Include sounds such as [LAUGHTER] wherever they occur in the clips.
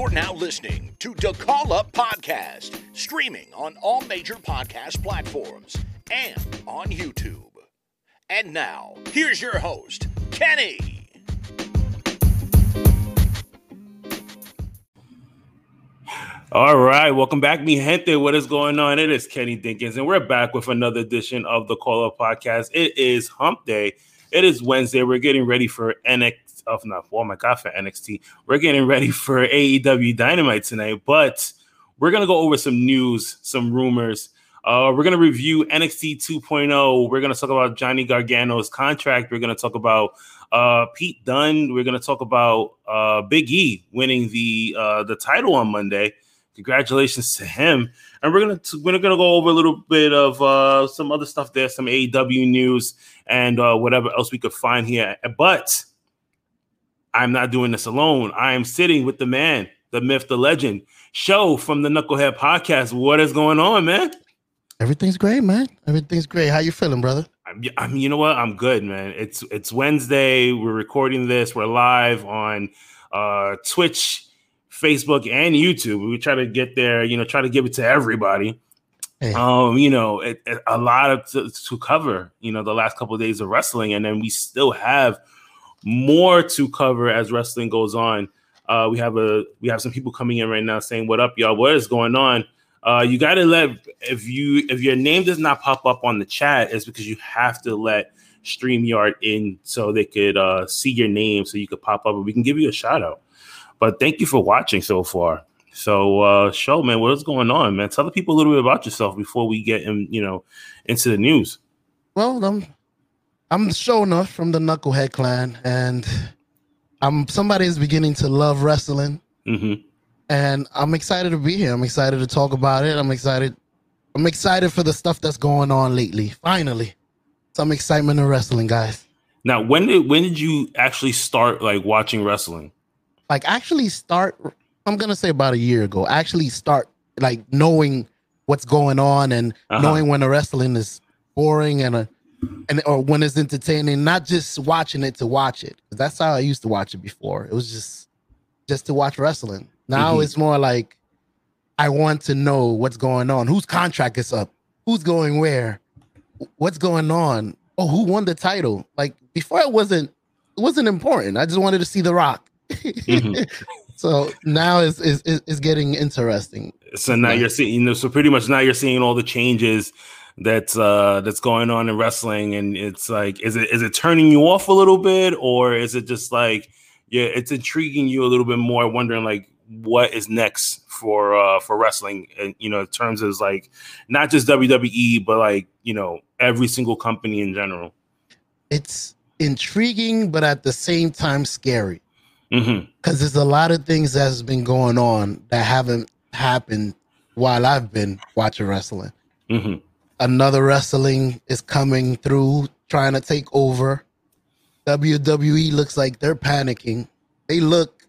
You're now listening to the Call Up Podcast, streaming on all major podcast platforms and on YouTube. And now, here's your host, Kenny. All right, welcome back, mi gente. What is going on? It is Kenny Dinkins, and we're back with another edition of the Call Up Podcast. It is Hump Day. It is Wednesday. We're getting ready for NXT of not oh my god for NXT. We're getting ready for AEW Dynamite tonight, but we're gonna go over some news, some rumors. Uh, we're gonna review NXT 2.0. We're gonna talk about Johnny Gargano's contract. We're gonna talk about uh, Pete Dunne. We're gonna talk about uh, Big E winning the uh, the title on Monday. Congratulations to him. And we're gonna t- we're gonna go over a little bit of uh, some other stuff there, some AEW news and uh, whatever else we could find here. But I'm not doing this alone. I am sitting with the man, the myth, the legend, show from the Knucklehead Podcast. What is going on, man? Everything's great, man. Everything's great. How you feeling, brother? I mean, you know what? I'm good, man. It's it's Wednesday. We're recording this. We're live on uh, Twitch, Facebook, and YouTube. We try to get there. You know, try to give it to everybody. Hey. Um, you know, it, it, a lot of to, to cover. You know, the last couple of days of wrestling, and then we still have more to cover as wrestling goes on. Uh, we have a we have some people coming in right now saying, "What up, y'all? What is going on?" Uh, you got to let if you if your name does not pop up on the chat, it's because you have to let Streamyard in so they could uh, see your name, so you could pop up and we can give you a shout out. But thank you for watching so far. So, uh, show man, what is going on, man? Tell the people a little bit about yourself before we get in, you know, into the news. Well, I'm I'm Shona from the Knucklehead Clan, and I'm somebody is beginning to love wrestling, mm-hmm. and I'm excited to be here. I'm excited to talk about it. I'm excited. I'm excited for the stuff that's going on lately. Finally, some excitement in wrestling, guys. Now, when did when did you actually start like watching wrestling? Like actually start. I'm gonna say about a year ago. Actually start like knowing what's going on and uh-huh. knowing when the wrestling is boring and a and or when it's entertaining, not just watching it to watch it. That's how I used to watch it before. It was just just to watch wrestling. Now mm-hmm. it's more like I want to know what's going on. Whose contract is up? Who's going where? What's going on? Oh, who won the title? Like before, it wasn't it wasn't important. I just wanted to see The Rock. mm-hmm. [LAUGHS] So now it's, it's it's getting interesting. So now you're seeing, you know, so pretty much now you're seeing all the changes that's uh that's going on in wrestling and it's like is it is it turning you off a little bit or is it just like yeah it's intriguing you a little bit more wondering like what is next for uh for wrestling and you know in terms of like not just WWE but like you know every single company in general it's intriguing but at the same time scary because mm-hmm. there's a lot of things that's been going on that haven't happened while I've been watching wrestling. Mm-hmm another wrestling is coming through trying to take over. WWE looks like they're panicking. They look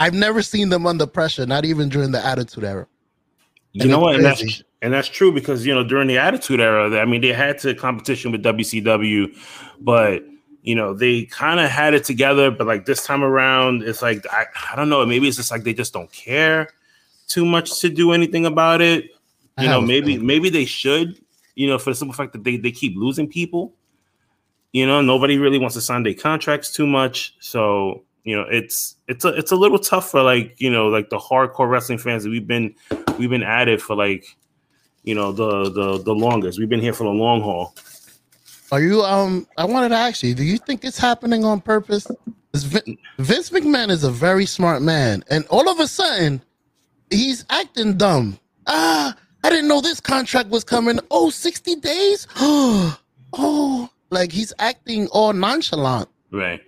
I've never seen them under pressure, not even during the Attitude Era. You and know what? And that's, and that's true because you know during the Attitude Era, I mean, they had to competition with WCW, but you know they kind of had it together. But like this time around, it's like I, I don't know. Maybe it's just like they just don't care too much to do anything about it. You know, maybe maybe they should you know, for the simple fact that they, they keep losing people. You know, nobody really wants to sign their contracts too much. So, you know, it's it's a it's a little tough for like, you know, like the hardcore wrestling fans that we've been we've been at it for like, you know, the the the longest. We've been here for the long haul. Are you um I wanted to ask you, do you think it's happening on purpose? Vince McMahon is a very smart man, and all of a sudden, he's acting dumb. Ah, I didn't know this contract was coming. Oh, 60 days? [GASPS] oh, like he's acting all nonchalant. Right.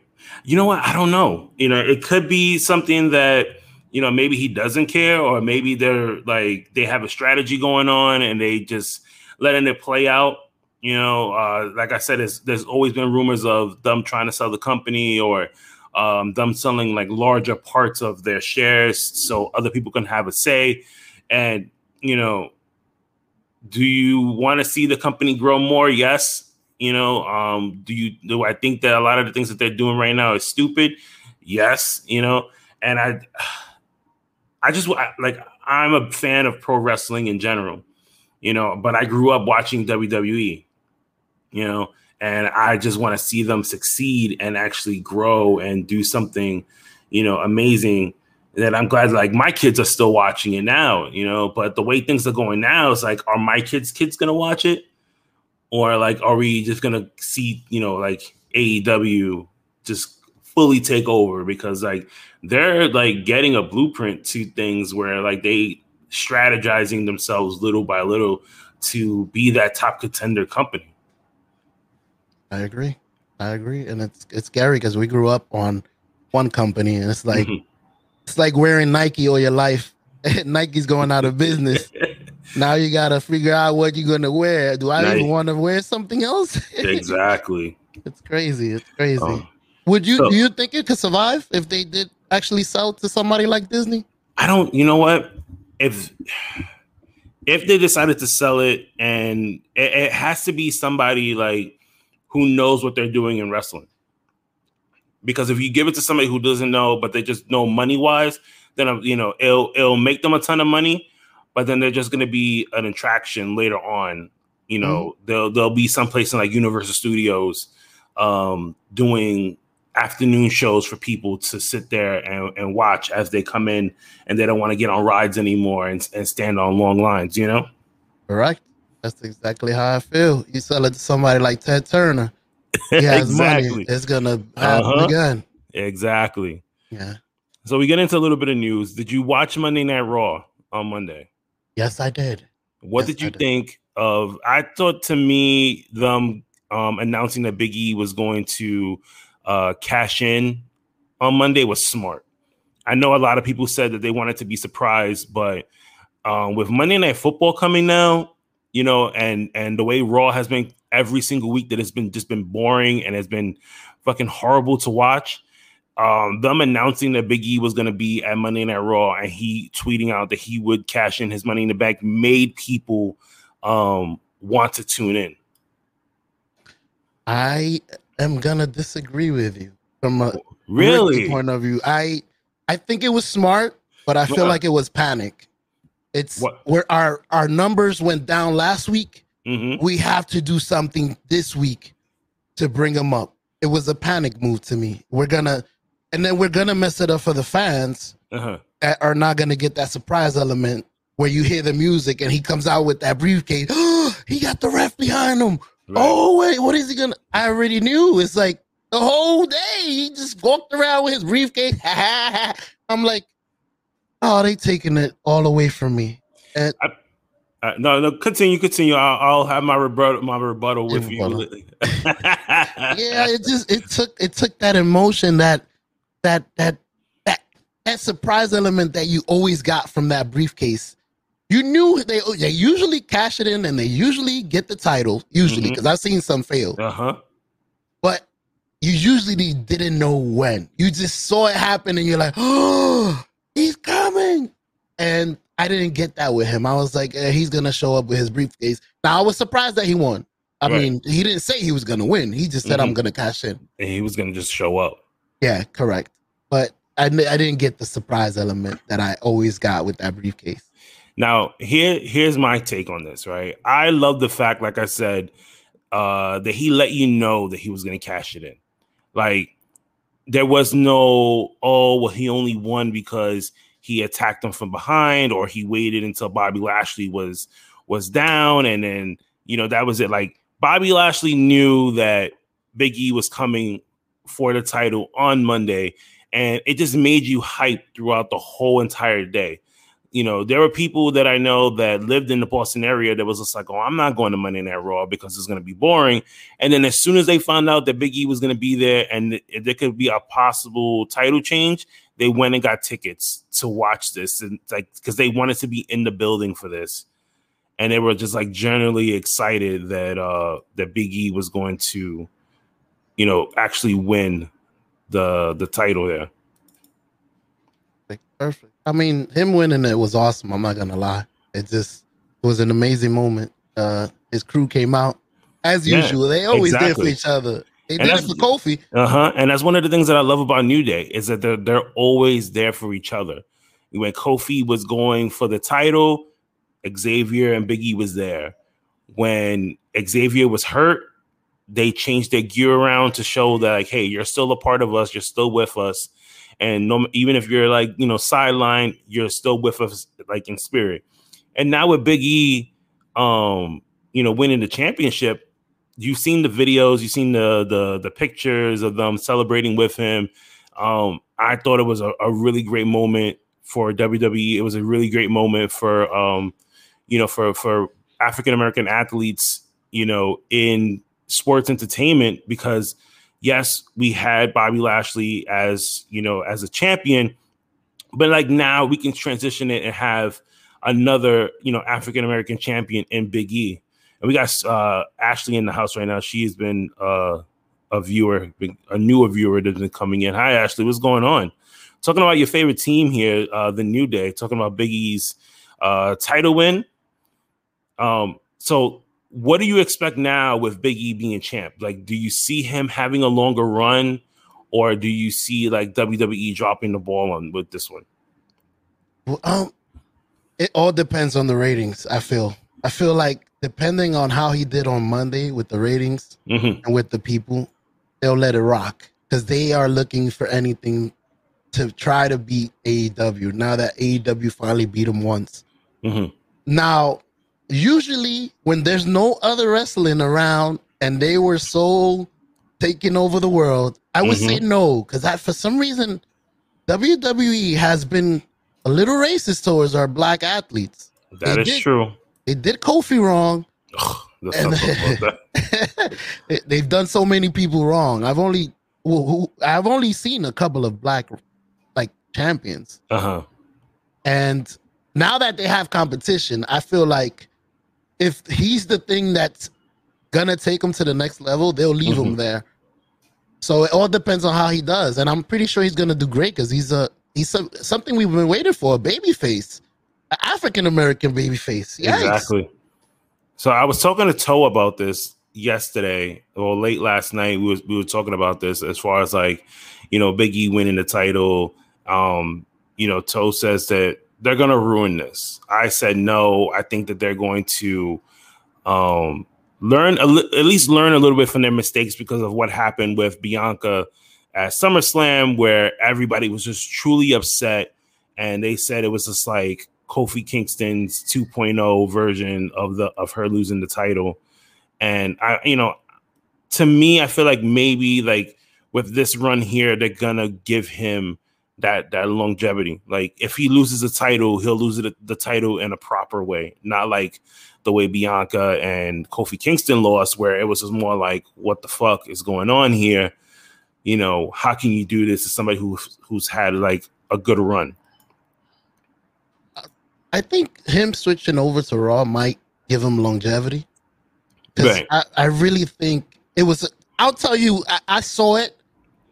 You know what? I don't know. You know, it could be something that, you know, maybe he doesn't care, or maybe they're like they have a strategy going on and they just letting it play out. You know, uh, like I said, there's always been rumors of them trying to sell the company or um, them selling like larger parts of their shares so other people can have a say. And, you know, do you want to see the company grow more? Yes. You know, um, do you do I think that a lot of the things that they're doing right now is stupid? Yes, you know, and I I just like I'm a fan of pro wrestling in general, you know, but I grew up watching WWE, you know, and I just want to see them succeed and actually grow and do something, you know, amazing. That I'm glad like my kids are still watching it now, you know, but the way things are going now is like, are my kids' kids gonna watch it? Or like, are we just gonna see, you know, like AEW just fully take over because like they're like getting a blueprint to things where like they strategizing themselves little by little to be that top contender company. I agree. I agree, and it's it's scary because we grew up on one company, and it's like mm-hmm. It's like wearing Nike all your life. [LAUGHS] Nike's going out of business. [LAUGHS] now you gotta figure out what you're gonna wear. Do I even want to wear something else? [LAUGHS] exactly. It's crazy. It's crazy. Um, Would you so, do you think it could survive if they did actually sell to somebody like Disney? I don't. You know what? If if they decided to sell it, and it, it has to be somebody like who knows what they're doing in wrestling. Because if you give it to somebody who doesn't know, but they just know money wise, then um, you know it'll it'll make them a ton of money, but then they're just going to be an attraction later on. You know, mm-hmm. they'll they'll be someplace in like Universal Studios, um, doing afternoon shows for people to sit there and, and watch as they come in and they don't want to get on rides anymore and, and stand on long lines, you know? Correct. That's exactly how I feel. You sell it to somebody like Ted Turner. [LAUGHS] Has exactly. money. It's gonna happen uh-huh. again. Exactly. Yeah. So we get into a little bit of news. Did you watch Monday Night Raw on Monday? Yes, I did. What yes, did you did. think of? I thought to me them um, announcing that Big E was going to uh, cash in on Monday was smart. I know a lot of people said that they wanted to be surprised, but um, with Monday Night Football coming now, you know, and and the way Raw has been every single week that it's been just been boring and has been fucking horrible to watch. Um, them announcing that Big E was going to be at Monday Night Raw and he tweeting out that he would cash in his money in the bank made people um, want to tune in. I am gonna disagree with you from a really point of view. I I think it was smart, but I feel like it was panic. It's what? where our our numbers went down last week. Mm-hmm. We have to do something this week to bring them up. It was a panic move to me. We're gonna, and then we're gonna mess it up for the fans uh-huh. that are not gonna get that surprise element where you hear the music and he comes out with that briefcase. [GASPS] He got the ref behind him. Right. Oh wait, what is he gonna? I already knew. It's like the whole day he just walked around with his briefcase. [LAUGHS] I'm like, oh, they taking it all away from me. And I, uh, no, no, continue, continue. I'll, I'll, have my rebuttal, my rebuttal with rebuttal. you. [LAUGHS] yeah, it just it took it took that emotion, that that that that that surprise element that you always got from that briefcase you knew they they usually cash it in and they usually get the title usually because mm-hmm. I've seen some fail. Uh huh. But you usually didn't know when. You just saw it happen and you're like, [GASPS] oh, he's coming. And I didn't get that with him. I was like, eh, he's gonna show up with his briefcase. Now I was surprised that he won. I right. mean, he didn't say he was gonna win. He just said, mm-hmm. "I'm gonna cash in." And he was gonna just show up. Yeah, correct. But I, I didn't get the surprise element that I always got with that briefcase. Now, here here's my take on this, right? I love the fact, like I said, uh, that he let you know that he was gonna cash it in. Like there was no, oh, well, he only won because he attacked him from behind, or he waited until Bobby Lashley was was down, and then you know that was it. Like Bobby Lashley knew that Big E was coming for the title on Monday, and it just made you hype throughout the whole entire day you know, there were people that I know that lived in the Boston area that was just like, oh, I'm not going to Monday Night Raw because it's going to be boring. And then as soon as they found out that Big E was going to be there and there could be a possible title change, they went and got tickets to watch this and like because they wanted to be in the building for this. And they were just like generally excited that uh that Big E was going to, you know, actually win the the title there. Perfect. I mean, him winning it was awesome. I'm not gonna lie. It just was an amazing moment. Uh, his crew came out as yeah, usual. They always exactly. there for each other. They and did it for Kofi. Uh huh. And that's one of the things that I love about New Day is that they're they're always there for each other. When Kofi was going for the title, Xavier and Biggie was there. When Xavier was hurt, they changed their gear around to show that like, hey, you're still a part of us, you're still with us, and no, even if you're like you know sideline, you're still with us like in spirit. And now with Big E, um, you know, winning the championship, you've seen the videos, you've seen the the the pictures of them celebrating with him. Um, I thought it was a, a really great moment for WWE. It was a really great moment for um, you know, for for African American athletes, you know, in sports entertainment because yes, we had Bobby Lashley as, you know, as a champion, but like now we can transition it and have another, you know, African American champion in Big E. And we got uh Ashley in the house right now. She has been uh a viewer, a newer viewer that's been coming in. Hi Ashley, what's going on? Talking about your favorite team here, uh the New Day, talking about Big E's uh title win. Um, so what do you expect now with Big E being champ? Like, do you see him having a longer run, or do you see like WWE dropping the ball on with this one? Well, um, it all depends on the ratings. I feel. I feel like depending on how he did on Monday with the ratings mm-hmm. and with the people, they'll let it rock because they are looking for anything to try to beat AEW. Now that AEW finally beat them once. Mm-hmm. Now usually when there's no other wrestling around and they were so taking over the world, I would mm-hmm. say no because that for some reason WWE has been a little racist towards our black athletes. That they is did, true. They did Kofi wrong. and, [LAUGHS] they've done so many people wrong. I've only who, I've only seen a couple of black like champions. Uh-huh. And now that they have competition, I feel like if he's the thing that's gonna take him to the next level, they'll leave mm-hmm. him there. So it all depends on how he does, and I'm pretty sure he's gonna do great because he's a he's a, something we've been waiting for—a baby face, an African American baby face. Yikes. Exactly. So I was talking to Toe about this yesterday or late last night. We was we were talking about this as far as like, you know, Biggie winning the title. Um, you know, Toe says that they're going to ruin this. I said no. I think that they're going to um, learn at least learn a little bit from their mistakes because of what happened with Bianca at SummerSlam, where everybody was just truly upset, and they said it was just like Kofi Kingston's 2.0 version of the of her losing the title. And I, you know, to me, I feel like maybe like with this run here, they're gonna give him that that longevity. Like if he loses the title, he'll lose it, the title in a proper way, not like the way Bianca and Kofi Kingston lost, where it was just more like, "What the fuck is going on here?" You know, how can you do this to somebody who who's had like a good run? I think him switching over to Raw might give him longevity. Right. I, I really think it was. I'll tell you, I, I saw it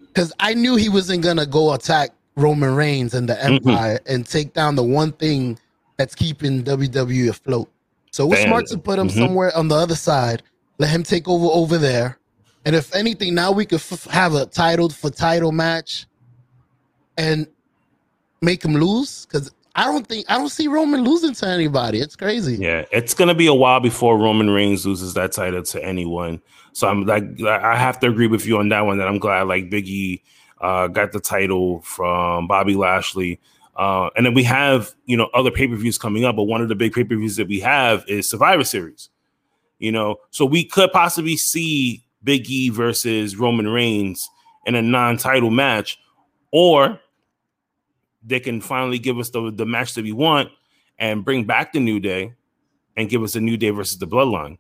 because I knew he wasn't gonna go attack Roman Reigns and the mm-hmm. Empire mm-hmm. and take down the one thing that's keeping WWE afloat. So we're smart to put him mm-hmm. somewhere on the other side, let him take over over there. And if anything, now we could f- have a title for title match and make him lose because I don't think I don't see Roman losing to anybody. It's crazy. Yeah, it's gonna be a while before Roman Reigns loses that title to anyone. So I'm like, I have to agree with you on that one. That I'm glad like Biggie uh, got the title from Bobby Lashley. Uh, and then we have, you know, other pay per views coming up, but one of the big pay per views that we have is Survivor Series. You know, so we could possibly see Big E versus Roman Reigns in a non title match, or they can finally give us the, the match that we want and bring back the New Day and give us a New Day versus the Bloodline.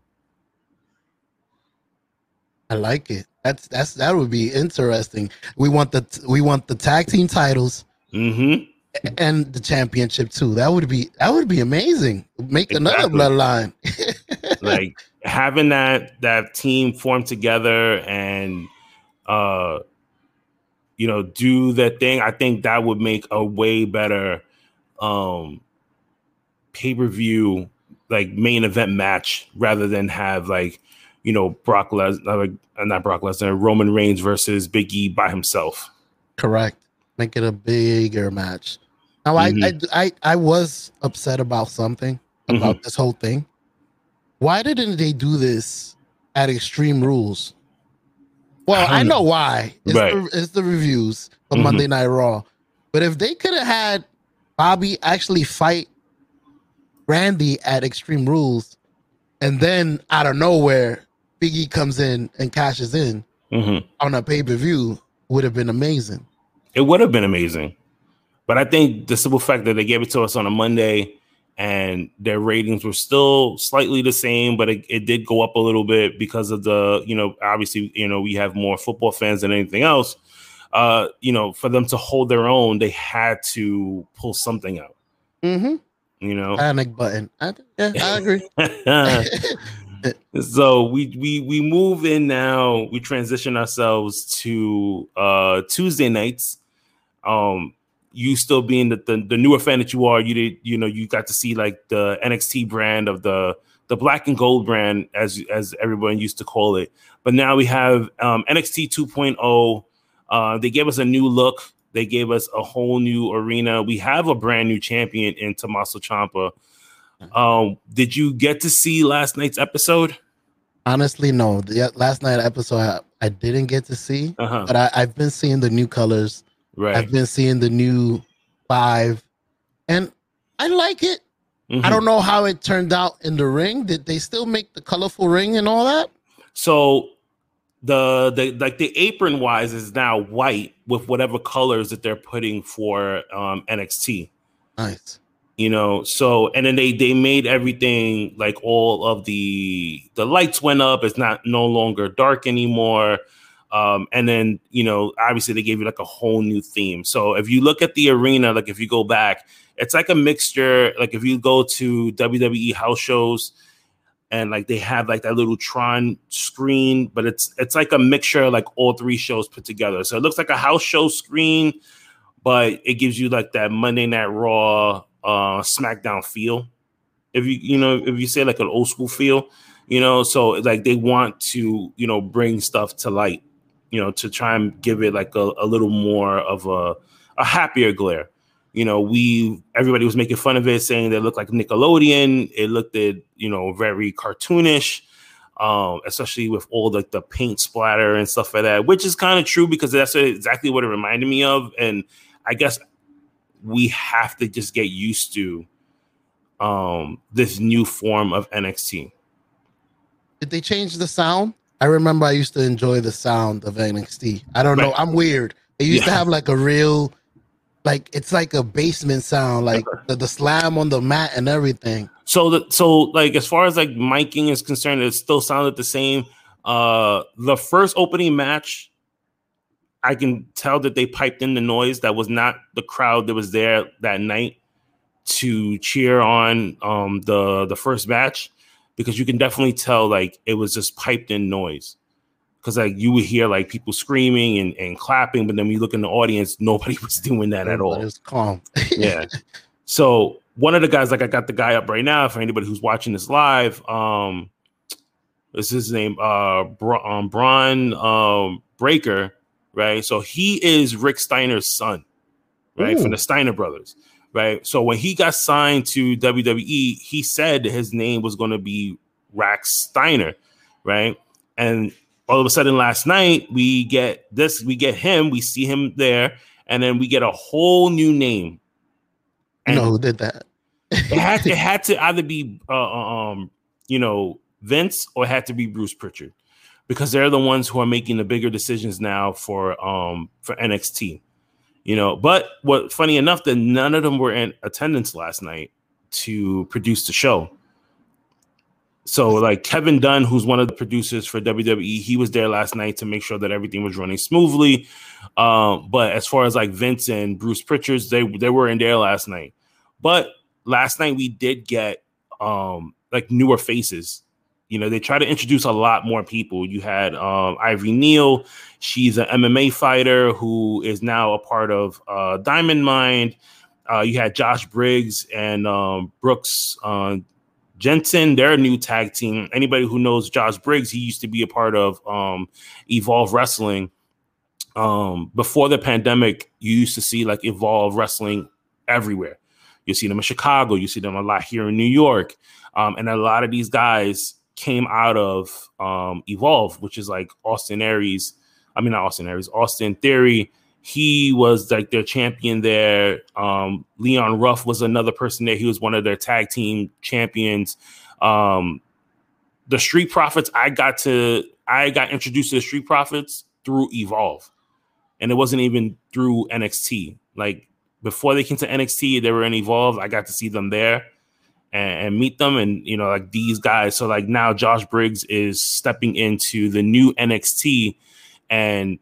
I like it. That's that's that would be interesting. We want the we want the tag team titles mm-hmm. and the championship too. That would be that would be amazing. Make exactly. another bloodline. [LAUGHS] like having that that team form together and uh you know do that thing. I think that would make a way better um pay per view like main event match rather than have like you know, Brock Lesnar, uh, not Brock Lesnar, Roman Reigns versus Big E by himself. Correct. Make it a bigger match. Now mm-hmm. I, I I I was upset about something about mm-hmm. this whole thing. Why didn't they do this at Extreme Rules? Well, I, I know why. It's, right. the, it's the reviews of mm-hmm. Monday Night Raw. But if they could have had Bobby actually fight Randy at Extreme Rules, and then out of nowhere, Biggie comes in and cashes in mm-hmm. on a pay per view, would have been amazing. It would have been amazing. But I think the simple fact that they gave it to us on a Monday and their ratings were still slightly the same, but it, it did go up a little bit because of the, you know, obviously, you know, we have more football fans than anything else. Uh, you know, for them to hold their own, they had to pull something out. Mm-hmm. You know, panic button. I, yeah, I agree. [LAUGHS] [LAUGHS] [LAUGHS] so we we we move in now. We transition ourselves to uh Tuesday nights. Um, you still being the, the, the newer fan that you are, you did you know you got to see like the NXT brand of the the black and gold brand as as everyone used to call it. But now we have um, NXT 2.0. Uh, they gave us a new look. They gave us a whole new arena. We have a brand new champion in Tommaso Ciampa. [LAUGHS] Um, did you get to see last night's episode? Honestly, no. The last night episode I, I didn't get to see, uh-huh. but I, have been seeing the new colors. Right. I've been seeing the new five, and I like it. Mm-hmm. I don't know how it turned out in the ring. Did they still make the colorful ring and all that? So the the like the apron wise is now white with whatever colors that they're putting for um NXT. Nice you know? So and then they they made everything like all of the the lights went up. It's not no longer dark anymore. Um and then you know obviously they gave you like a whole new theme. So if you look at the arena like if you go back it's like a mixture. Like if you go to wwe house shows and like they have like that little tron screen but it's it's like a mixture like all three shows put together. So it looks like a house show screen but it gives you like that monday night raw uh SmackDown feel. If you you know if you say like an old school feel, you know, so like they want to you know bring stuff to light, you know, to try and give it like a, a little more of a a happier glare. You know, we everybody was making fun of it, saying they looked like Nickelodeon. It looked at you know very cartoonish. Um, especially with all the, the paint splatter and stuff like that, which is kind of true because that's exactly what it reminded me of. And I guess we have to just get used to um this new form of NXT. Did they change the sound? I remember I used to enjoy the sound of NXT. I don't right. know. I'm weird. It used yeah. to have like a real like it's like a basement sound, like the, the slam on the mat and everything. So the so like as far as like miking is concerned, it still sounded the same. Uh the first opening match I can tell that they piped in the noise that was not the crowd that was there that night to cheer on um, the the first match because you can definitely tell like it was just piped in noise. Because like you would hear like people screaming and, and clapping but then when you look in the audience nobody [LAUGHS] was doing that at all. It's calm. [LAUGHS] Yeah. So one of the guys like i got the guy up right now for anybody who's watching this live um this is his name? Uh Bra- um, Bron um breakker right? So he is Rick Steiner's son, right? Ooh. From the Steiner brothers, right? So when he got signed to WWE, he said his name was going to be Rax Steiner, right? And all of a sudden last night we get this, we get him, we see him there, and then we get a whole new name. And know who did that? it had to, [LAUGHS] it had to either be uh, uh, um, you know, Vince or it had to be Bruce Pritchard because they're the ones who are making the bigger decisions now for um for NXT. You know, but what funny enough that none of them were in attendance last night to produce the show. So like Kevin Dunn, who's one of the producers for WWE, he was there last night to make sure that everything was running smoothly. Um, but as far as like Vince and Bruce Pritchards, they they were in there last night. But last night we did get um like newer faces you know, they try to introduce a lot more people. You had um, Ivory Neal. She's an MMA fighter who is now a part of uh, Diamond Mine. Uh, you had Josh Briggs and um, Brooks uh, Jensen. They're new tag team. Anybody who knows Josh Briggs, he used to be a part of um, Evolve Wrestling. Um, before the pandemic, you used to see like Evolve Wrestling everywhere. You see them in Chicago, you see them a lot here in New York, um, and a lot of these guys came out of um, Evolve, which is like Austin Aries. I mean, not Austin Aries, Austin Theory. He was like their champion there. Um, Leon Ruff was another person there. He was one of their tag team champions. Um, the Street Profits, I got to, I got introduced to the Street Profits through Evolve, and it wasn't even through NXT. Like before they came to NXT, they were in Evolve. I got to see them there and, and, meet them, and you know, like these guys. So like now, Josh Briggs is stepping into the new NXT, and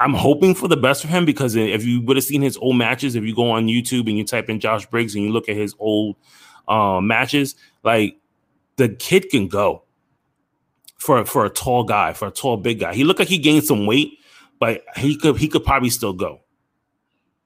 I'm hoping for the best for him because if you would have seen his old matches, if you go on YouTube and you type in Josh Briggs and you look at his old um, matches, like the kid can go for for a tall guy, for a tall big guy. He looked like he gained some weight, but he could he could probably still go.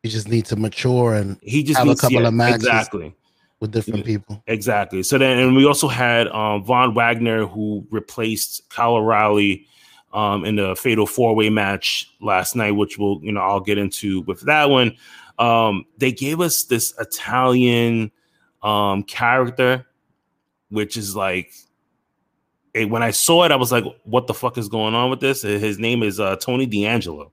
He just needs to mature and he just have needs, a couple yeah, of matches exactly with different people. Exactly. So then, and we also had um, Von Wagner who replaced Kyle O'Reilly um, in the Fatal Four Way match last night, which we'll you know I'll get into with that one. Um, they gave us this Italian um, character, which is like it, when I saw it, I was like, "What the fuck is going on with this?" His name is uh, Tony D'Angelo,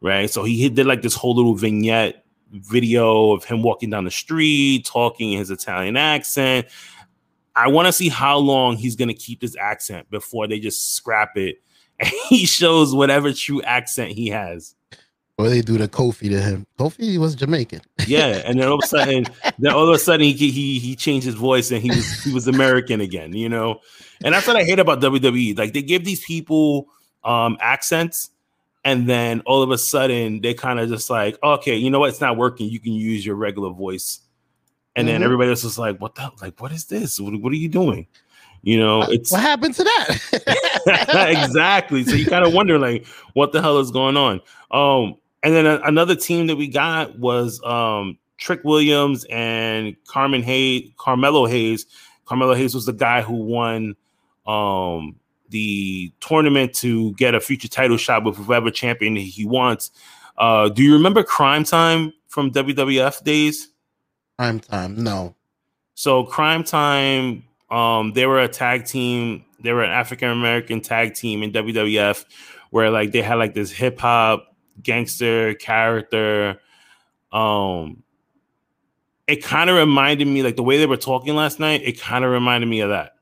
right? So he did like this whole little vignette video of him walking down the street, talking in his Italian accent. I want to see how long he's going to keep this accent before they just scrap it [LAUGHS] and he shows whatever true accent he has. Or they do the Kofi to him. Kofi was Jamaican. yeah, and then all of a sudden, [LAUGHS] then all of a sudden he he he changed his voice and he was he was American again, you know. And that's what I hate about WWE. Like they give these people um accents, and then all of a sudden they kind of just like, okay, you know what? It's not working. You can use your regular voice. And mm-hmm. then everybody else is like, what the like, what is this? What, what are you doing? You know, it's what happened to that? [LAUGHS] exactly. So you kind of wonder, like, what the hell is going on? Um, and then a, another team that we got was um, Trick Williams and Carmen Hayes, Carmelo Hayes. Carmelo Hayes was the guy who won um, the tournament to get a future title shot with whoever champion he wants. Uh, do you remember Cryme Tyme from WWF days? Cryme Tyme, no. So Cryme Tyme, um, they were a tag team. They were an African American tag team in WWF, where like they had like this hip hop gangster character. Um, it kind of reminded me, like the way they were talking last night, it kind of reminded me of that.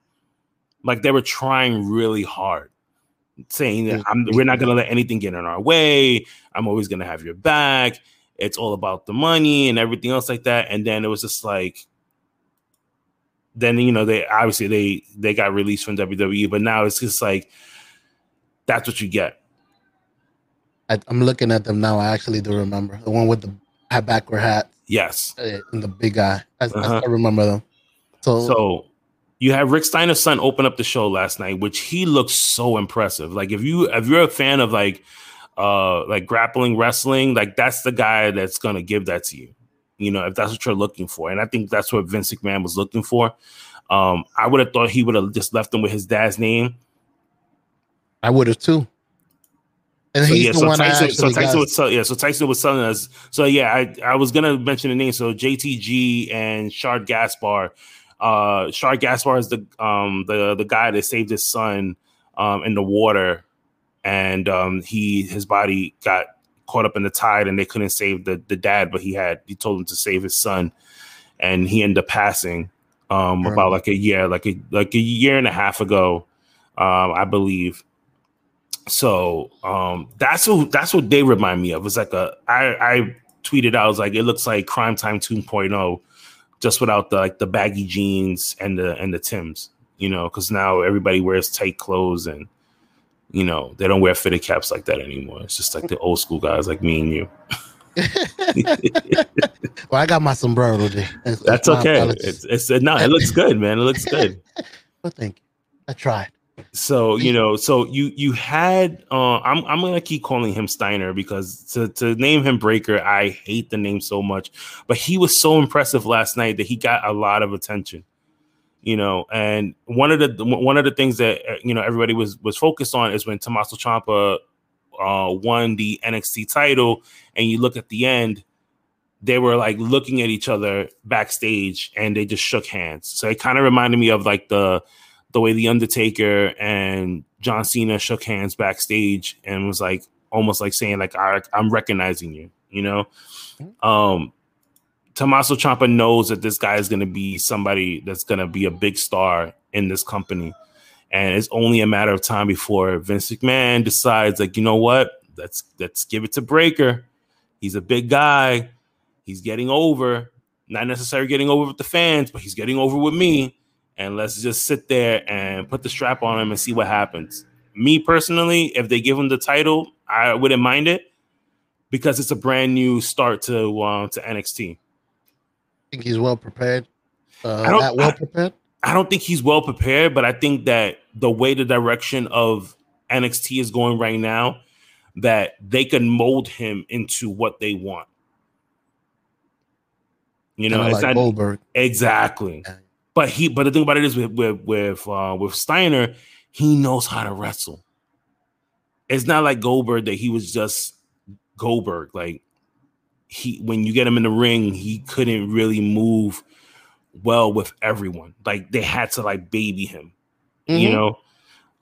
Like they were trying really hard, saying that we're not going to let anything get in our way. I'm always going to have your back. It's all about the money and everything else like that. And then it was just like, then you know they obviously they they got released from WWE, but now it's just like that's what you get. I, am looking at them now. I actually do remember the one with the backward hat. Yes, uh, and the big guy. I, uh-huh. I remember them. So, so you have Rick Steiner's son open up the show last night, which he looks so impressive. Like if you if you're a fan of like uh like grappling wrestling, like that's the guy that's gonna give that to you. You know, if that's what you're looking for, and I think that's what Vince McMahon was looking for. Um, I would have thought he would have just left him with his dad's name. I would have too. And so, he's yeah, the so one Tyson, so Tyson was yeah, so Tyson was telling us. So yeah, I, I was gonna mention the name. So JTG and Shad Gaspard. Uh, Shad Gaspard is the um the the guy that saved his son um in the water, and um he his body got caught up in the tide, and they couldn't save the the dad, but he had he told him to save his son, and he ended up passing um about like a year, like a like a year and a half ago, um I believe. So um, that's what that's what they remind me of. It's like a I, I tweeted out, I was like, it looks like Cryme Tyme 2.0, just without the like the baggy jeans and the and the Tims, you know, because now everybody wears tight clothes and you know they don't wear fitted caps like that anymore. It's just like the old school guys like me and you. [LAUGHS] well, I got my sombrero today. That's okay. It's, it's no, it looks good, man. It looks good. [LAUGHS] well, thank you. I tried so you know so you you had uh i'm i'm gonna keep calling him steiner because to to name him breakker i hate the name so much but he was so impressive last night that he got a lot of attention you know and one of the one of the things that uh, you know everybody was was focused on is when tommaso ciampa uh won the nxt title and you look at the end they were like looking at each other backstage and they just shook hands. So it kind of reminded me of like the the way the Undertaker and John Cena shook hands backstage and was like almost like saying like I, am recognizing you, you know. Mm-hmm. Um, Tommaso Ciampa knows that this guy is going to be somebody that's going to be a big star in this company, and it's only a matter of time before Vince McMahon decides like you know what, let's let's give it to Breakker. He's a big guy. He's getting over, not necessarily getting over with the fans, but he's getting over with me. And let's just sit there and put the strap on him and see what happens. Me personally, if they give him the title, I wouldn't mind it because it's a brand new start to um, to NXT. I think he's well prepared. Uh, I don't, well prepared. I, I don't think he's well prepared, but I think that the way the direction of NXT is going right now, that they can mold him into what they want. You know, it's like not Goldberg. exactly. But he, but the thing about it is with with with uh, with Steiner, he knows how to wrestle. It's not like Goldberg that he was just Goldberg. Like he, when you get him in the ring, he couldn't really move well with everyone. Like they had to like baby him, mm-hmm. you know.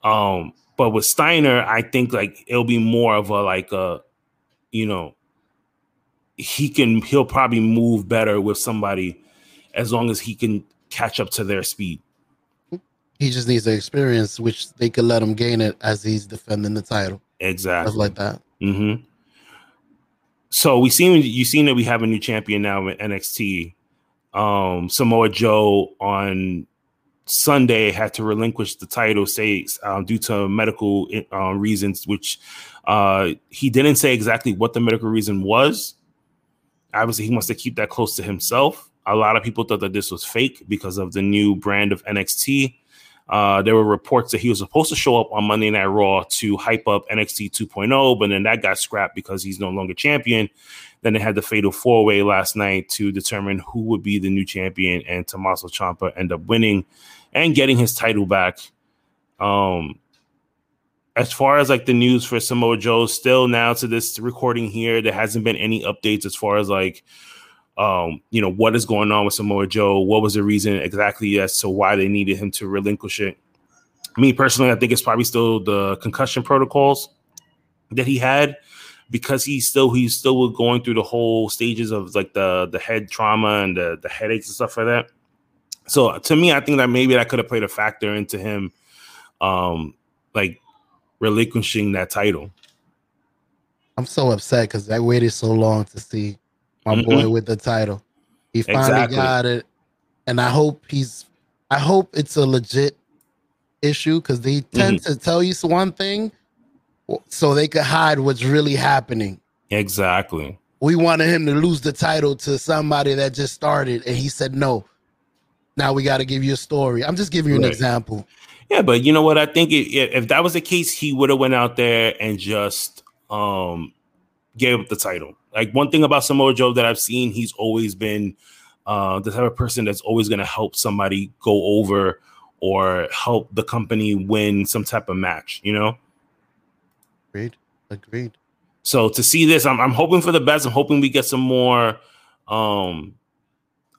Um, but with Steiner, I think like it'll be more of a like a, you know, he can he'll probably move better with somebody as long as he can catch up to their speed. He just needs the experience, which they could let him gain it as he's defending the title. Exactly, Stuff like that. Mm-hmm. So we seen you seen that we have a new champion now in NXT. Um, Samoa Joe on Sunday had to relinquish the title, say um, due to medical uh, reasons, which uh, he didn't say exactly what the medical reason was. Obviously, he wants to keep that close to himself. A lot of people thought that this was fake because of the new brand of NXT. Uh, there were reports that he was supposed to show up on Monday Night Raw to hype up NXT 2.0, but then that got scrapped because he's no longer champion. Then they had the fatal four way last night to determine who would be the new champion, and Tommaso Ciampa ended up winning and getting his title back. Um, as far as like the news for Samoa Joe, still now to this recording here, there hasn't been any updates as far as like um, you know, what is going on with Samoa Joe? What was the reason exactly as to why they needed him to relinquish it? Me personally, I think it's probably still the concussion protocols that he had because he's still he's still going through the whole stages of like the the head trauma and the the headaches and stuff like that. So to me, I think that maybe that could have played a factor into him um like relinquishing that title. I'm so upset because I waited so long to see my mm-hmm. boy with the title. He finally exactly. got it, and I hope he's. I hope it's a legit issue because they tend mm-hmm. to tell you one thing so they could hide what's really happening. Exactly. We wanted him to lose the title to somebody that just started, and he said no. Now we got to give you a story. I'm just giving you right. an example. Yeah, but you know what? I think it, if that was the case, he would have went out there and just um gave up the title. Like one thing about Samoa Joe that I've seen, he's always been uh, the type of person that's always going to help somebody go over or help the company win some type of match. You know. Agreed. Agreed. So to see this, I'm, I'm hoping for the best. I'm hoping we get some more um,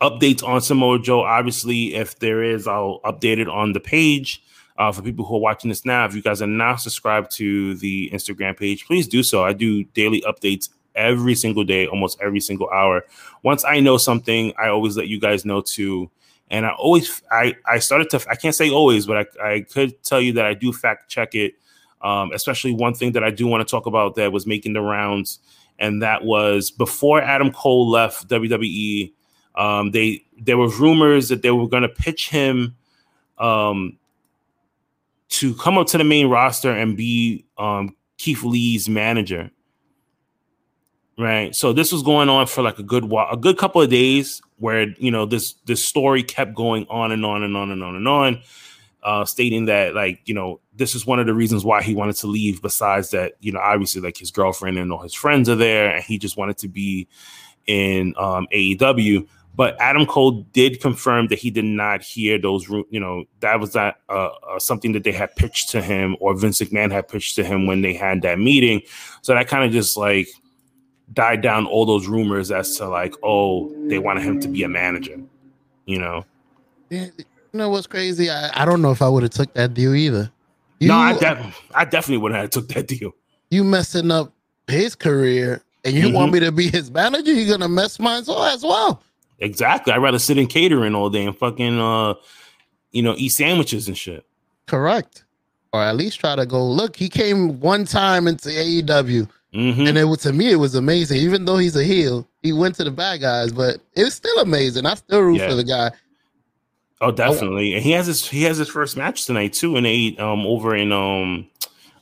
updates on Samoa Joe. Obviously, if there is, I'll update it on the page. Uh, for people who are watching this now, if you guys are not subscribed to the Instagram page, please do so. I do daily updates every single day, almost every single hour. Once I know something, I always let you guys know too. And I always, I, I started to, I can't say always, but I, I could tell you that I do fact check it. Um, especially one thing that I do want to talk about that was making the rounds, and that was before Adam Cole left WWE. Um, they there were rumors that they were going to pitch him um, to come up to the main roster and be um, Keith Lee's manager right? So this was going on for like a good while, a good couple of days, where you know this this story kept going on and on and on and on and on, uh, stating that like you know this is one of the reasons why he wanted to leave. Besides that, you know, obviously like his girlfriend and all his friends are there, and he just wanted to be in um, AEW. But Adam Cole did confirm that he did not hear those, you know, that was not uh, uh, something that they had pitched to him or Vince McMahon had pitched to him when they had that meeting. So that kind of just like died down all those rumors as to like, oh, they wanted him to be a manager. You know. You know what's crazy? I, I don't know if I would have took that deal either. You, no, I, def- I definitely wouldn't have took that deal. You messing up his career, and you mm-hmm. want me to be his manager? You're gonna mess mine so as well. Exactly. I'd rather sit in catering all day and fucking uh, you know, eat sandwiches and shit. Correct. Or at least try to go. Look, he came one time into AEW. Mm-hmm. And it was to me, it was amazing. Even though he's a heel, he went to the bad guys, but it was still amazing. I still root yeah. for the guy. Oh, definitely. And he has his he has his first match tonight too, in eight um over in um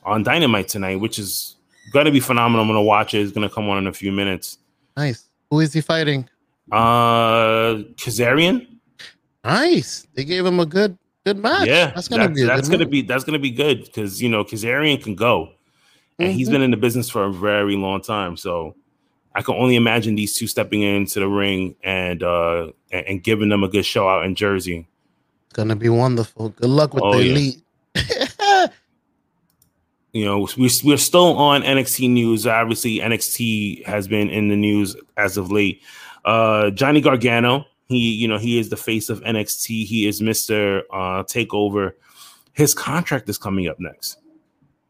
on Dynamite tonight, which is gonna be phenomenal. I'm gonna watch it. It's gonna come on in a few minutes. Nice. Who is he fighting? Uh Kazarian. Nice. They gave him a good good match. Yeah, that's gonna be that's gonna match. be that's gonna be good because you know Kazarian can go, and mm-hmm. he's been in the business for a very long time. So I can only imagine these two stepping into the ring and uh and, and giving them a good show out in Jersey. It's gonna be wonderful. Good luck with oh, the yeah. elite. [LAUGHS] you know, we, we're still on NXT news. Obviously, NXT has been in the news as of late. Uh, Johnny Gargano, he, you know, he is the face of NXT. He is Mister uh, Takeover. His contract is coming up next.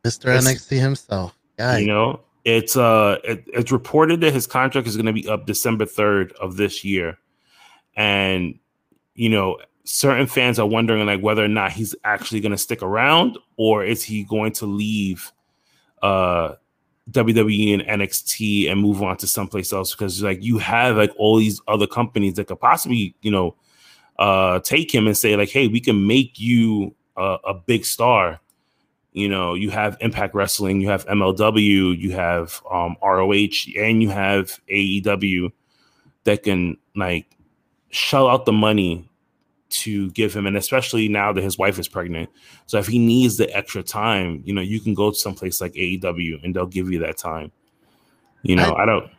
Mister NXT himself. Yeah, you know, it's uh, it, it's reported that his contract is going to be up December third of this year, and you know, certain fans are wondering like whether or not he's actually going to stick around or is he going to leave uh WWE and NXT and move on to someplace else? Because like you have like all these other companies that could possibly you know uh take him and say like hey we can make you a, a big star you know you have Impact Wrestling you have MLW you have um ROH and you have AEW that can like shell out the money to give him, and especially now that his wife is pregnant. So if he needs the extra time, you know, you can go to someplace like AEW and they'll give you that time. You know, I, I don't.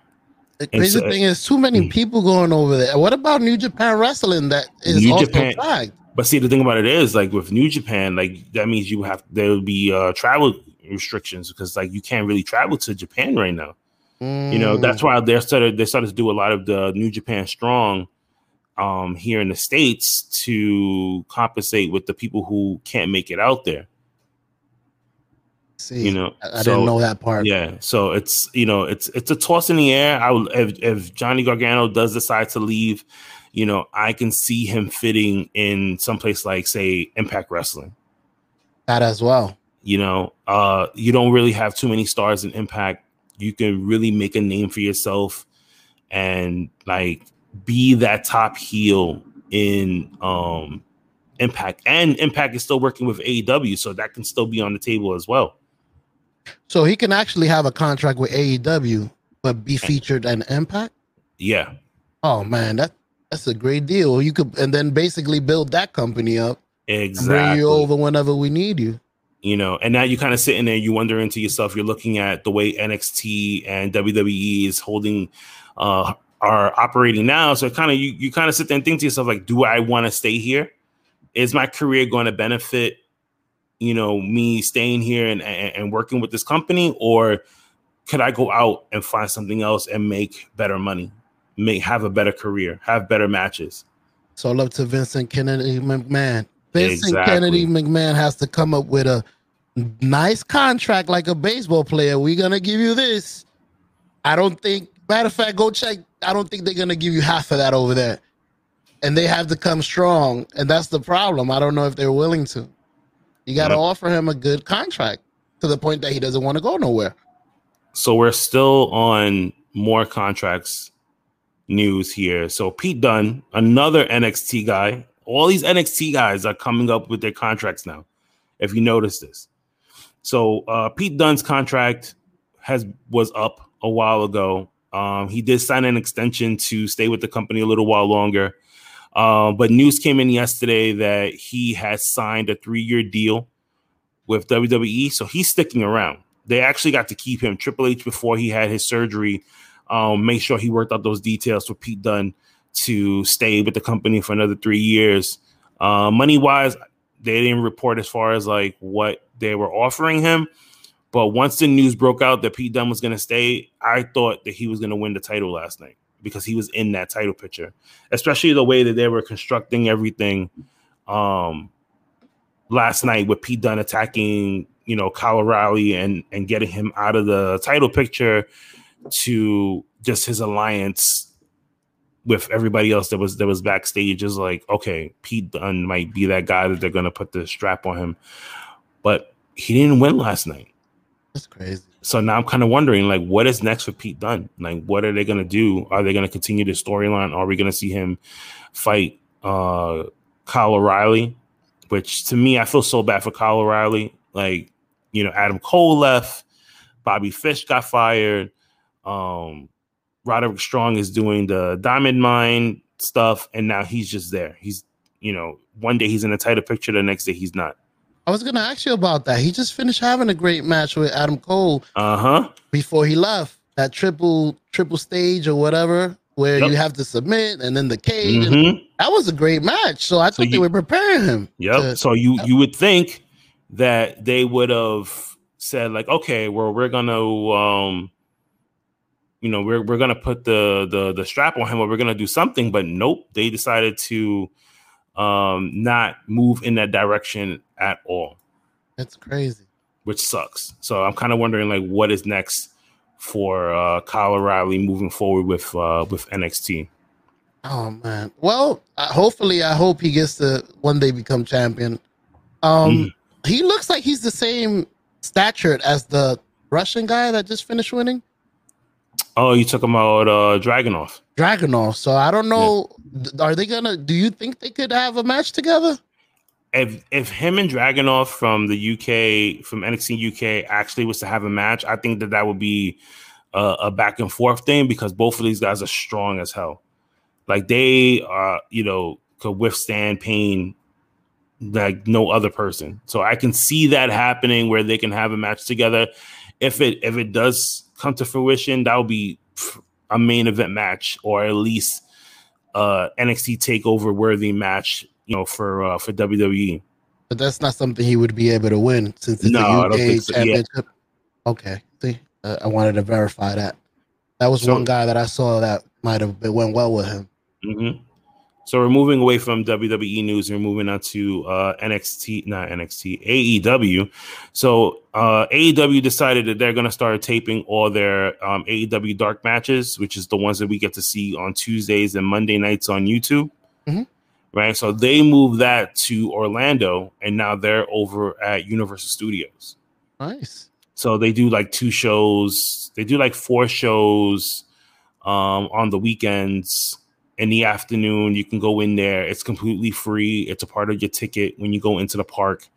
The crazy so, thing is, too many mm. people going over there. What about New Japan Wrestling that is New also Japan, flagged? But see, the thing about it is, like with New Japan, like that means you have there will be uh, travel restrictions because like you can't really travel to Japan right now. Mm. You know, that's mm. why they started they started to do a lot of the New Japan Strong um, here in the states to compensate with the people who can't make it out there. See, you know, I, I so, didn't know that part. Yeah, so it's you know it's it's a toss in the air. I would if, if Johnny Gargano does decide to leave, you know, I can see him fitting in someplace like say Impact Wrestling. That as well. You know, uh, you don't really have too many stars in Impact. You can really make a name for yourself, and like be that top heel in um Impact. And Impact is still working with AEW, so that can still be on the table as well. So he can actually have a contract with AEW, but be featured in Impact? Yeah. Oh man, that that's a great deal. You could and then basically build that company up. Exactly. bring you over whenever we need you. You know, and now you kind of sitting there, you wondering to yourself, you're looking at the way NXT and WWE is holding uh are operating now. So kind of you you kind of sit there and think to yourself like, do I want to stay here? Is my career going to benefit, you know, me staying here and, and, and working with this company, or could I go out and find something else and make better money, make have a better career, have better matches? So love to Vincent Kennedy McMahon. Vincent exactly. Kennedy McMahon has to come up with a nice contract like a baseball player. We're gonna give you this. I don't think Matter of fact, go check. I don't think they're gonna give you half of that over there, and they have to come strong, and that's the problem. I don't know if they're willing to. You got to offer him a good contract to the point that he doesn't want to go nowhere. So we're still on more contracts news here. So Pete Dunne, another NXT guy. All these NXT guys are coming up with their contracts now. If you notice this, so uh, Pete Dunne's contract has was up a while ago, um, he did sign an extension to stay with the company a little while longer. Uh, but news came in yesterday that he has signed a three year deal with WWE. So he's sticking around. They actually got to keep him. Triple H, before he had his surgery, um, make sure he worked out those details for Pete Dunne to stay with the company for another three years. Uh, money wise, they didn't report as far as like what they were offering him, But once the news broke out that Pete Dunne was going to stay, I thought that he was going to win the title last night because he was in that title picture, especially the way that they were constructing everything um, last night with Pete Dunne attacking, you know, Kyle O'Reilly and and getting him out of the title picture to just his alliance with everybody else that was that was backstage is like, okay, Pete Dunne might be that guy that they're gonna put the strap on him, but he didn't win last night. That's crazy. So now I'm kind of wondering, like, what is next for Pete Dunne? Like, what are they gonna do? Are they gonna continue the storyline? Are we gonna see him fight uh Kyle O'Reilly? Which to me, I feel so bad for Kyle O'Reilly. Like, you know, Adam Cole left, Bobby Fish got fired. Um, Roderick Strong is doing the Diamond Mine stuff, and now he's just there. He's, you know, one day he's in a title picture, the next day he's not. I was gonna ask you about that. He just finished having a great match with Adam Cole. Uh huh. Before he left, that triple triple stage or whatever, where yep. you have to submit and then the cage. Mm-hmm. that was a great match. So I thought you, they were preparing him. Yep. To, so you you would think that they would have said like, okay, well, we're gonna um you know, we're we're gonna put the the the strap on him or we're gonna do something, but nope, they decided to um not move in that direction at all. That's crazy. Which sucks. So I'm kind of wondering like what is next for uh Kyle O'Reilly moving forward with uh with NXT. Oh man. Well, uh, hopefully I hope he gets to one day become champion. Um mm. he looks like he's the same stature as the Russian guy that just finished winning. Oh, you took him out uh Dragunov? Dragunov. So I don't know. Yeah. Are they gonna do you think they could have a match together? If if him and Dragunov from the UK from NXT UK actually was to have a match, I think that that would be a, a back and forth thing because both of these guys are strong as hell. Like they are, you know, could withstand pain like no other person. So I can see that happening where they can have a match together. If it if it does come to fruition, that would be a main event match or at least uh NXT takeover worthy match, you know, for uh for WWE. But that's not something he would be able to win since it's no, UK so. championship. Yeah. Okay. See, uh, I wanted to verify that. That was so, one guy that I saw that might have went well with him. Mm-hmm. So we're moving away from WWE news. We're moving on to uh, NXT, not NXT, AEW. So uh, AEW decided that they're going to start taping all their um, AEW dark matches, which is the ones that we get to see on Tuesdays and Monday nights on YouTube. Mm-hmm. Right. So they moved that to Orlando, and now they're over at Universal Studios. Nice. So they do like two shows. They do like four shows um, on the weekends in the afternoon. You can go in there. It's completely free. It's a part of your ticket when you go into the park.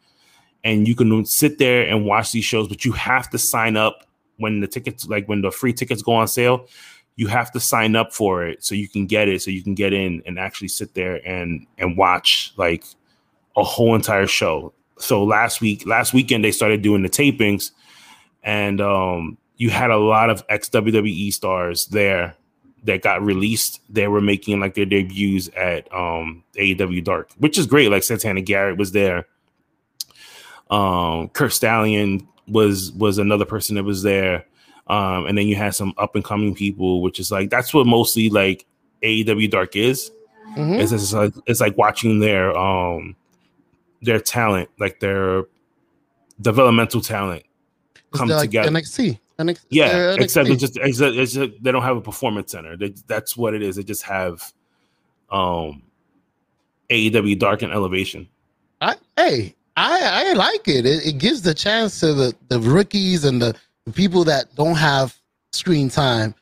And you can sit there and watch these shows, but you have to sign up when the tickets, like when the free tickets go on sale. You have to sign up for it so you can get it, so you can get in and actually sit there and and watch like a whole entire show. So last week, last weekend, they started doing the tapings, and um, you had a lot of ex WWE stars there that got released, they were making like their debuts at um AEW Dark, which is great. Like Santana Garrett was there. Um Curt Stallion was was another person that was there. Um, and then you had some up and coming people, which is like that's what mostly like AEW Dark is. Mm-hmm. It's, it's like it's like watching their um their talent, like their developmental talent come like together. NXT. NXT, yeah, NXT. except it's just, it's just, it's just, they don't have a performance center. They, that's what it is. They just have um AEW Dark and Elevation. I hey, I I like it. It, it gives the chance to the the rookies and the, the people that don't have screen time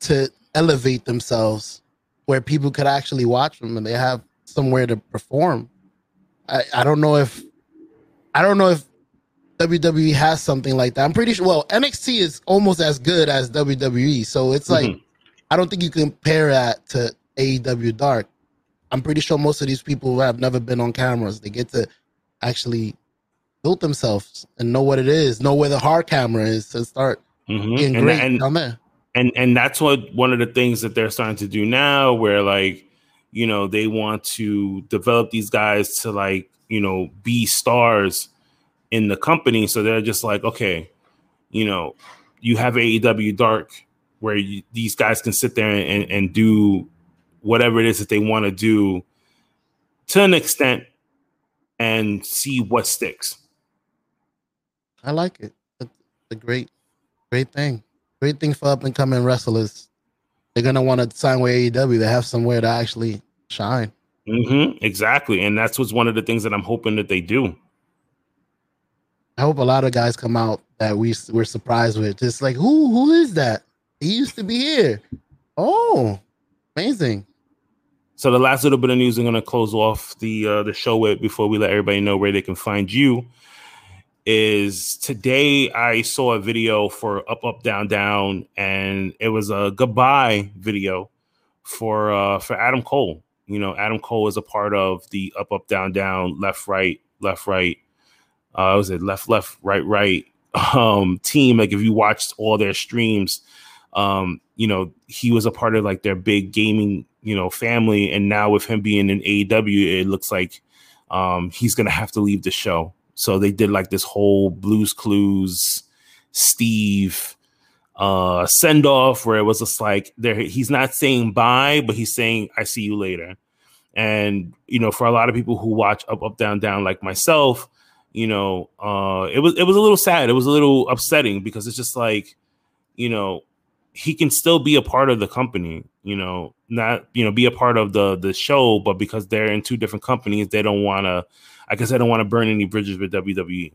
to elevate themselves, where people could actually watch them and they have somewhere to perform. I I don't know if I don't know if WWE has something like that. I'm pretty sure. Well, NXT is almost as good as WWE, so it's like mm-hmm. I don't think you can compare that to AEW Dark. I'm pretty sure most of these people have never been on cameras. They get to actually build themselves and know what it is, know where the hard camera is to start mm-hmm. getting and, great and, down there. And and that's what one of the things that they're starting to do now, where like you know they want to develop these guys to like you know be stars in the company. So they're just like, okay, you know, you have AEW Dark where you, these guys can sit there and, and do whatever it is that they want to do to an extent and see what sticks. I like it. It's a great, great thing. Great thing for up and coming wrestlers. They're gonna want to sign with AEW. They have somewhere to actually shine. Mm-hmm, exactly, and that's what's one of the things that I'm hoping that they do. I hope a lot of guys come out that we we're surprised with. Just like who who is that? He used to be here. Oh, amazing. So the last little bit of news I'm going to close off the uh, the show with before we let everybody know where they can find you is today I saw a video for Up Up Down Down and it was a goodbye video for uh for Adam Cole. You know, Adam Cole is a part of the Up Up Down Down Left Right Left Right uh was it left left right right? [LAUGHS] Um team like if you watched all their streams um you know he was a part of like their big gaming you know family. And now with him being in AEW it looks like um he's to have to leave the show. So they did like this whole Blues Clues Steve uh send off where it was just like there he's not saying bye but he's saying I see you later. And you know for a lot of people who watch up up down down like myself you know uh it was it was a little sad it was a little upsetting because it's just like you know he can still be a part of the company, you know, not you know be a part of the the show, but because they're in two different companies, they don't want to. I guess they don't want to burn any bridges with WWE.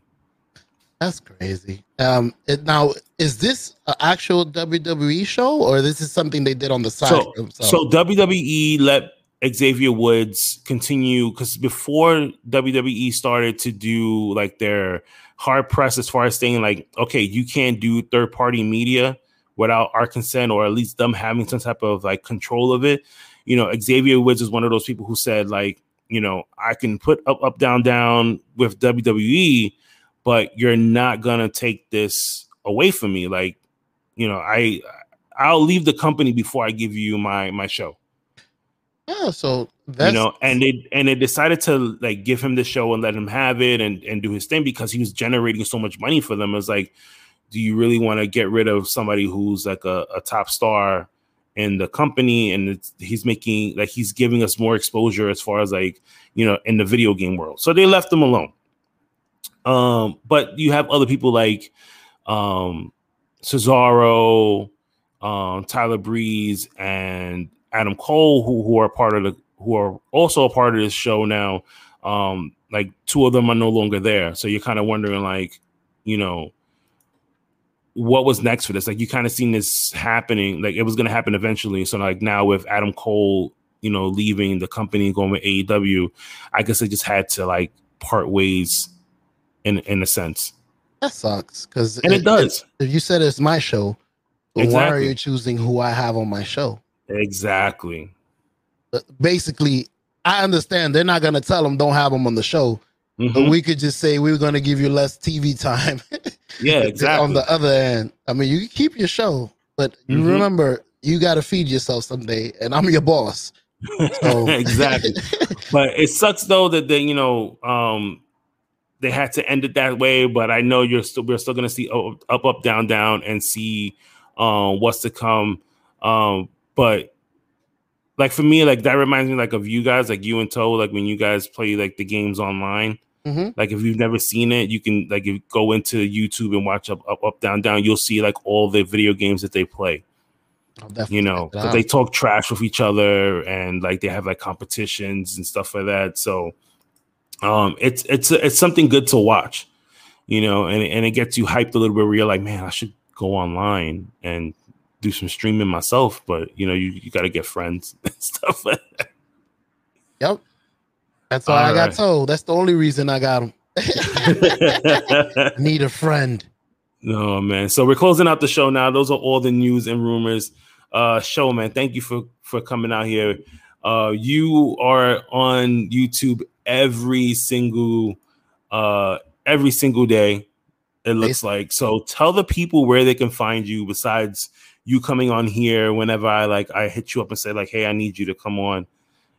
That's crazy. Um, it, now is this an actual WWE show, or this is something they did on the side? So, so WWE let Xavier Woods continue because before WWE started to do like their hard press as far as saying like, okay, you can't do third party media without our consent or at least them having some type of like control of it. You know, Xavier Woods is one of those people who said like, you know, I can put up, up, down, down with WWE, but you're not gonna take this away from me. Like, you know, I I'll leave the company before I give you my my show. Yeah, so you know, and they and they decided to like give him the show and let him have it and and do his thing because he was generating so much money for them. It's like, do you really want to get rid of somebody who's like a, a top star in the company? And he's making like he's giving us more exposure as far as like you know in the video game world. So they left him alone. Um but you have other people like um cesaro um tyler breeze and adam cole who, who are part of the who are also a part of this show now um like two of them are no longer there so you're kind of wondering like you know what was next for this? Like you kind of seen this happening, like it was going to happen eventually. So like now with Adam Cole, you know, leaving the company going with AEW, I guess they just had to like part ways in in a sense. That sucks because and it, it does. If you said it's my show, exactly. why are you choosing who I have on my show? Exactly. Basically, I understand they're not gonna tell them don't have them on the show, mm-hmm. but we could just say we are gonna give you less TV time. Yeah, [LAUGHS] exactly. On the other end, I mean, you keep your show, but you mm-hmm. remember you got to feed yourself someday, and I'm your boss. So. [LAUGHS] exactly. [LAUGHS] but it sucks though that they, you know, um, they had to end it that way. But I know you're still we're still gonna see up, up, up down, down, and see um, what's to come. Um, but like for me, like that reminds me like of you guys, like you and Toe, like when you guys play like the games online. Mm-hmm. Like if you've never seen it, you can like if go into YouTube and watch up, up, up, down, down. You'll see like all the video games that they play. you know, they talk trash with each other and like they have like competitions and stuff like that. So, um, it's it's it's something good to watch, you know, and and it gets you hyped a little bit. Where you're like, man, I should go online and do some streaming myself. But you know, you you got to get friends [LAUGHS] and stuff like that. Yep. That's all, all I right. got told. That's the only reason I got them. [LAUGHS] Need a friend. No man. So we're closing out the show now. Those are all the news and rumors. Uh, show man. Thank you for for coming out here. Uh, you are on YouTube every single uh every single day. It looks like so. Tell the people where they can find you. Besides you coming on here, whenever I like, I hit you up and say like, "Hey, I need you to come on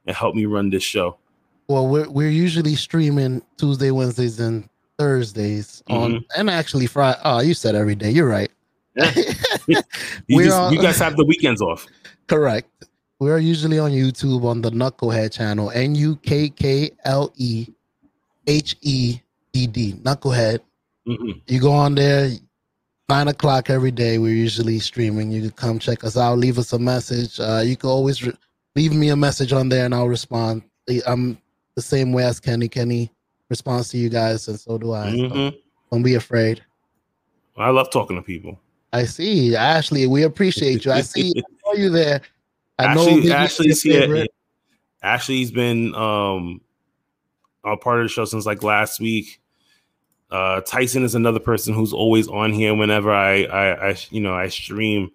and help me run this show." Well, we're we're usually streaming Tuesday, Wednesdays, and Thursdays on, mm-hmm. and actually Friday. Oh, you said every day. You're right. Yeah. [LAUGHS] you, just, on, you guys have the weekends off. [LAUGHS] Correct. We are usually on YouTube on the Knucklehead channel, N U K K L E H E D D, Knucklehead. Mm-hmm. You go on there, nine o'clock every day. We're usually streaming. You can come check us out. Leave us a message. Uh, you can always re- leave me a message on there, and I'll respond. I'm the same way as Kenny. Kenny responds to you guys, and so do I. Mm-hmm. So don't be afraid. I love talking to people. I see, Ashley. We appreciate you. I see. [LAUGHS] I saw you there. I Ashley, know Ashley's here. Ashley's been um a part of the show since like last week. Uh, Tyson is another person who's always on here whenever I, I, I, you know, I stream,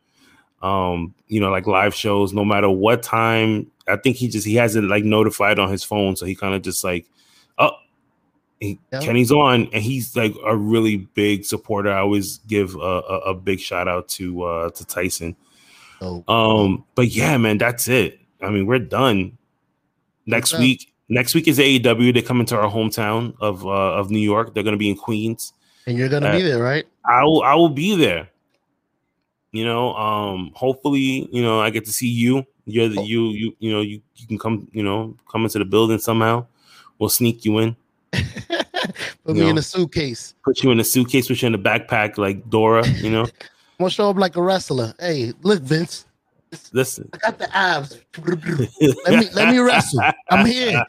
um, you know, like live shows, no matter what time. I think he just he has it like notified on his phone, so he kind of just like, oh, he. Kenny's on, and he's like a really big supporter. I always give a, a, a big shout out to uh to Tyson. Oh. Um, but yeah, man, that's it. I mean, we're done. Next week, Next week is AEW. They come into our hometown of uh, of New York. They're going to be in Queens, and you're going to uh, be there, right? I will. I will be there. You know, um, hopefully, you know, I get to see you. You're the you you you know you you can come you know come into the building somehow. We'll sneak you in. [LAUGHS] put you me know, in a suitcase. Put you in a suitcase. Put you in a backpack like Dora. You know. [LAUGHS] I'm gonna show up like a wrestler. Hey, look, Vince. Listen, I got the abs. [LAUGHS] let me let me wrestle. I'm here.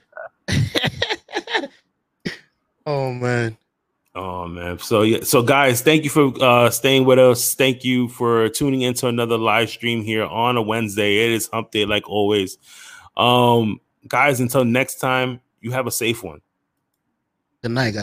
[LAUGHS] oh man. Oh man. So yeah. So guys, thank you for uh staying with us. Thank you for tuning into another live stream here on a Wednesday. It is hump day like always. Um guys, until next time, you have a safe one. Good night, guys.